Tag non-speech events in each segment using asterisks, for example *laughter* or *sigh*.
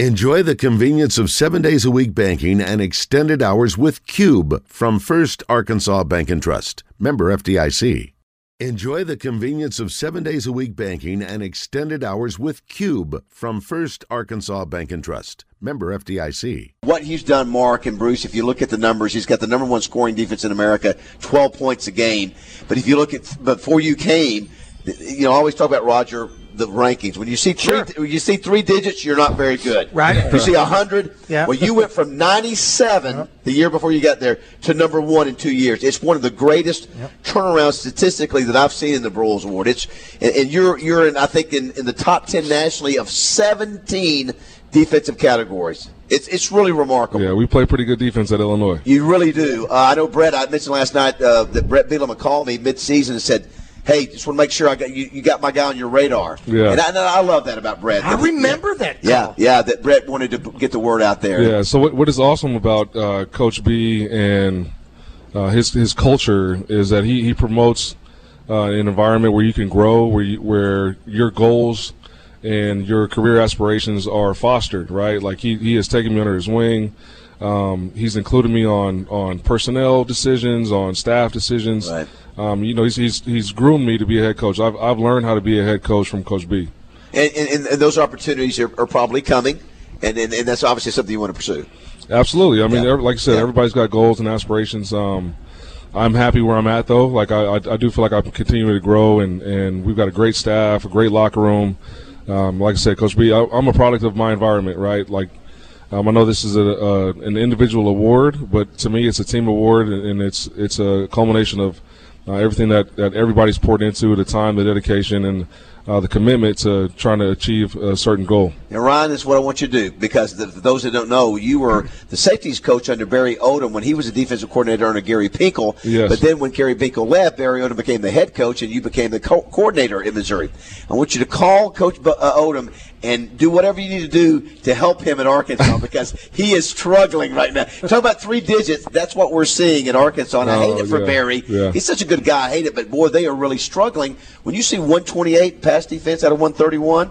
Enjoy the convenience of seven days a week banking and extended hours with Cube from First Arkansas Bank and Trust. Member FDIC. Enjoy the convenience of seven days a week banking and extended hours with Cube from First Arkansas Bank and Trust. Member FDIC. What he's done, Mark and Bruce, if you look at the numbers, he's got the number one scoring defense in America, 12 points a game. But if you look at before you came, you know, I always talk about Roger the rankings. When you see three, Sure. when you see three digits, you're not very good. Right. If you see hundred, Yeah. well, you went from 97 the year before you got there to number one in two years. It's one of the greatest turnarounds statistically that I've seen in the Broyles Award. It's and, and you're you're in I think in, in the top 10 nationally of 17 defensive categories. It's it's really remarkable. Yeah, we play pretty good defense at Illinois. You really do. Uh, I know Bret. I mentioned last night uh, that Bret Bielema called me mid-season and said, "Hey, just want to make sure I got you. You got my guy on your radar." Yeah. and I, and I love that about Bret. I remember that. Call. Yeah, yeah. That Bret wanted to get the word out there. Yeah. So what, what is awesome about uh, Coach B and uh, his his culture is that he he promotes uh, an environment where you can grow, where you, where your goals and your career aspirations are fostered. Right. Like he he has taken me under his wing. Um, he's included me on on personnel decisions, on staff decisions. Right. Um, you know, he's, he's he's groomed me to be a head coach. I've I've learned how to be a head coach from Coach B. And, and, and those opportunities are, are probably coming, and, and and that's obviously something you want to pursue. Absolutely. I mean, Yeah. like I said, Yeah. everybody's got goals and aspirations. Um, I'm happy where I'm at, though. Like I, I, I do feel like I'm continuing to grow, and, and we've got a great staff, a great locker room. Um, like I said, Coach B, I, I'm a product of my environment, right? Like um, I know this is a, a an individual award, but to me, it's a team award, and, and it's it's a culmination of uh, everything that, that everybody's poured into the time, the dedication, and uh, the commitment to trying to achieve a certain goal. And Ryan, this is what I want you to do because the, those that don't know, you were the safeties coach under Barry Odom when he was a defensive coordinator under Gary Pinkel. Yes. But then when Gary Pinkel left, Barry Odom became the head coach, and you became the co- coordinator in Missouri. I want you to call Coach Bu- uh, Odom and do whatever you need to do to help him in Arkansas *laughs* because he is struggling right now. Talk about three digits. That's what we're seeing in Arkansas, and I hate Oh, it for yeah. Barry. Yeah. He's such a good guy. I hate it, but boy, they are really struggling. When you see 128 pass defense out of 131.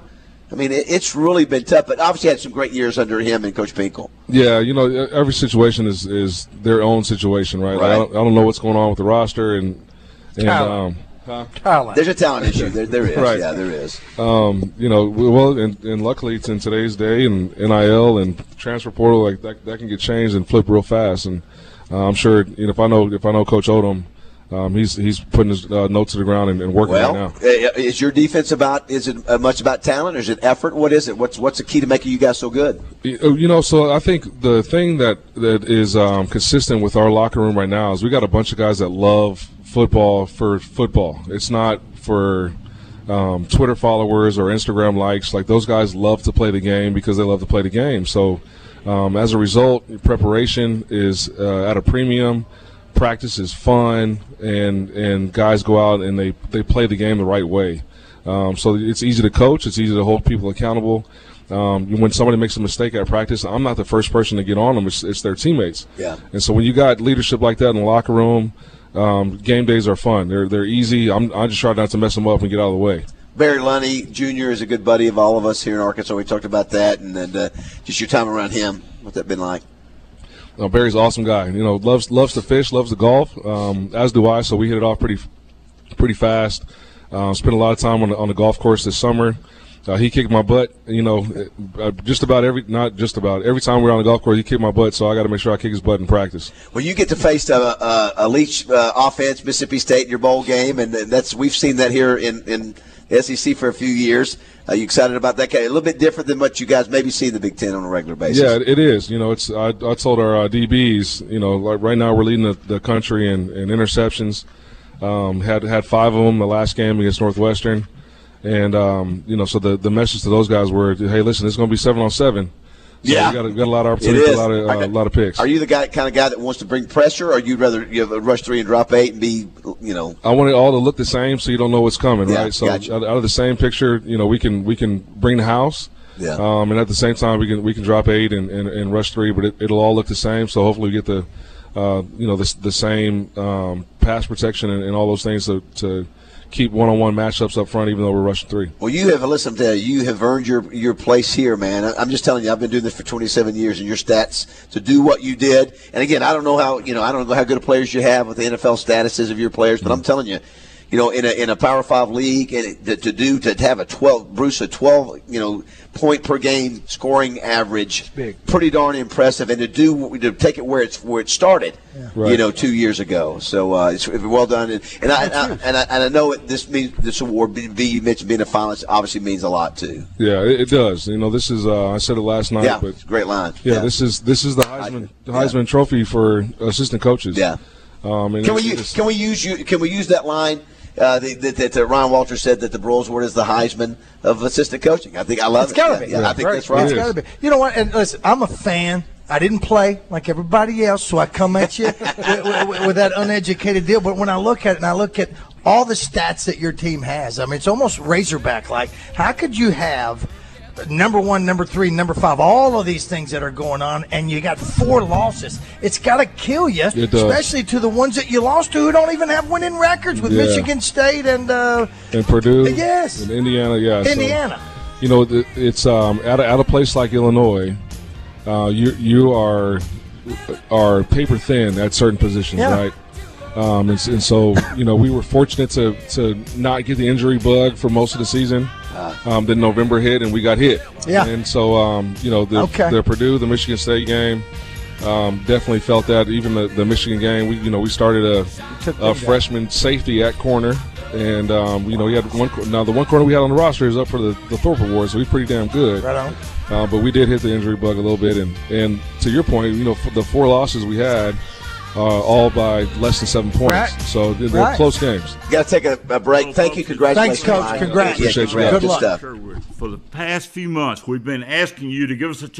I mean, it's really been tough, but obviously had some great years under him and Coach Pinkel. Yeah, you know, every situation is, is their own situation, right? Like, I, Right. don't, I don't know what's going on with the roster, and and Talent. um, Talent. There's a talent issue. There, there is. *laughs* Right. Yeah, there is. um, you know, well, and, and luckily it's in today's day, and NIL and transfer portal, like that, that can get changed and flip real fast. And uh, I'm sure, you know, if I know if I know Coach Odom, um, he's he's putting his uh, notes to the ground and, and working Well, right now. uh, is your defense about? Is it uh, much about talent, or is it effort? What is it? What's what's the key to making you guys so good? You you know, so I think the thing that that is um, consistent with our locker room right now is we got a bunch of guys that love football for football. It's not for um, Twitter followers or Instagram likes. Like those guys love to play the game because they love to play the game. So um, as a result, preparation is uh, at a premium. Practice is fun, and and guys go out and they they play the game the right way. Um, so it's easy to coach. It's easy to hold people accountable. Um, when somebody makes a mistake at practice, I'm not the first person to get on them. It's, it's their teammates. Yeah. And so when you got leadership like that in the locker room, um, game days are fun. They're they're easy. I'm I just try not to mess them up and get out of the way. Barry Lunney Jr. is a good buddy of all of us here in Arkansas. We talked about that, and then uh, just your time around him. What's that been like? Uh, Barry's an awesome guy. You know, loves loves to fish, loves to golf, um, as do I. So we hit it off pretty pretty fast. Uh, spent a lot of time on the, on the golf course this summer. Uh, he kicked my butt. You know, uh, just about every not just about every time we we're on the golf course, he kicked my butt. So I got to make sure I kick his butt in practice. Well, you get to face a, a, a Leach uh, offense, Mississippi State in your bowl game, and that's we've seen that here in in the SEC for a few years. Are you excited about that? A little bit different than what you guys maybe see in the Big Ten on a regular basis. Yeah, it is. You know, it's I, I told our uh, DBs. You know, like right now we're leading the, the country in, in interceptions. Um, had had five of them the last game against Northwestern, and um, you know, so the the message to those guys were, hey, listen, it's going to be seven on seven. So Yeah. we got, a, got a lot of It opportunity, a lot of uh, got- a lot of picks. Are you the guy, kind of guy that wants to bring pressure, or you'd rather you know, rush three and drop eight and be, you know, I want it all to look the same, so you don't know what's coming, Yeah, right? So gotcha. out, out of the same picture, you know, we can we can bring the house, Yeah. Um, and at the same time, we can we can drop eight and, and, and rush three, but it, it'll all look the same. So hopefully, we get the uh, you know the, the same um, pass protection and, and all those things to, to keep one-on-one matchups up front, even though we're rushing three. Well, you have listen to you have earned your your place here, man. I'm just telling you, I've been doing this for 27 years, and your stats to do what you did. And again, I don't know how you know I don't know how good of players you have with the NFL statuses of your players, but I'm mm. telling you. You know, in a in a Power Five league, and it- to, to do to have a twelve Bruce a twelve you know point per game scoring average, big. pretty darn impressive, and to do to take it where it's where it started, you Right. know, two years ago. So uh, it's well done, and, and I, and I and I and I know it, this means this award, B, B, you mentioned being a finalist, obviously means a lot too. Yeah, it, it does. You know, this is uh, I said it last night, Yeah, but great line. yeah, this is this is the Heisman the Yeah. Heisman Trophy for assistant coaches. Yeah. Um, and Can we use, can we use you? Can we use that line? Uh, that, that Walter said that the Broyles Award is the Heisman of assistant coaching. I think I love It's it. gotta Yeah, be. yeah, I think that's right. It's It gotta be. You know what? And listen, I'm a fan. I didn't play like everybody else, so I come at you *laughs* with, with, with that uneducated deal. But when I look at it and I look at all the stats that your team has, I mean, it's almost Razorback like. How could you have number one, number three, number five, all of these things that are going on, and you got four losses? It's got to kill you, especially to the ones that you lost to who don't even have winning records with Yeah. Michigan State and uh, and Purdue, Yes. and Indiana, yeah, so- Indiana. you know, it's um, at, a, at a place like Illinois, uh, you you are are paper thin at certain positions, Yeah. right? Um, and, and so, you know, we were fortunate to, to not get the injury bug for most of the season. Um, then November hit and we got hit. Yeah. And so, um, you know, the, Okay. the Purdue, the Michigan State game, um, definitely felt that. Even the, the Michigan game, we you know we started a, a freshman safety at corner, and um, you know he had one. Now the one corner we had on the roster is up for the, the Thorpe Award, so he's pretty damn good. Right on. Uh, but we did hit the injury bug a little bit, and and to your point, you know the four losses we had, uh, all by less than seven points. Right. So they're, they're Right. close games. You Got to take a, a break. Thank you. Congratulations. Thanks, Coach. Ryan. Congrats. Yeah, Appreciate you, congrats. Good Good luck. stuff. For the past few months, we've been asking you to give us a chance.